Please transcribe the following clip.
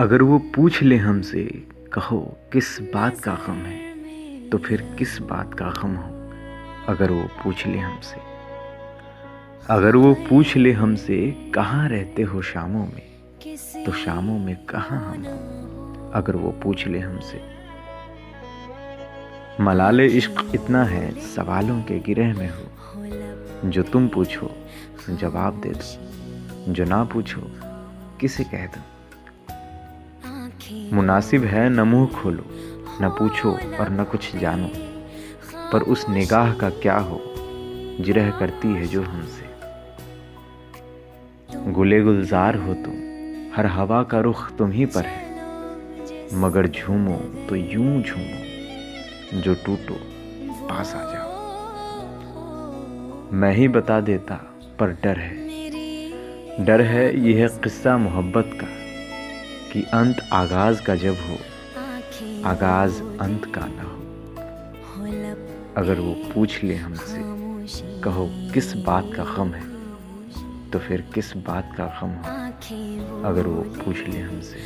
अगर वो पूछ ले हमसे, कहो, किस बात का गम है तो फिर किस बात का गम हो, अगर वो पूछ ले हमसे? अगर वो पूछ ले हमसे, कहाँ रहते हो शामों में तो शामों में कहाँ हम हो, अगर वो पूछ ले हमसे? मलाले इश्क इतना है, सवालों के गिरह में हो, जो तुम पूछो, जवाब दे दो, जो ना पूछो, किसे कह दो? मुनासिब है न मुँह खोलो, न पूछो और न कुछ जानो। पर उस निगाह का क्या हो, जिरह करती है जो हमसे। गुले गुलजार हो तुम, हर हवा का रुख तुम ही पर है। मगर झूमो तो यूँ झूमो, जो टूटो, पास आ जाओ। मैं ही बता देता, पर डर है। डर है यह किस्सा मोहब्बत का। कि अंत आगाज़ का जब हो आगाज़ अंत का ना हो। अगर वो पूछ ले हमसे कहो किस बात का गम है? तो फिर किस बात का गम हो? अगर वो पूछ ले हमसे।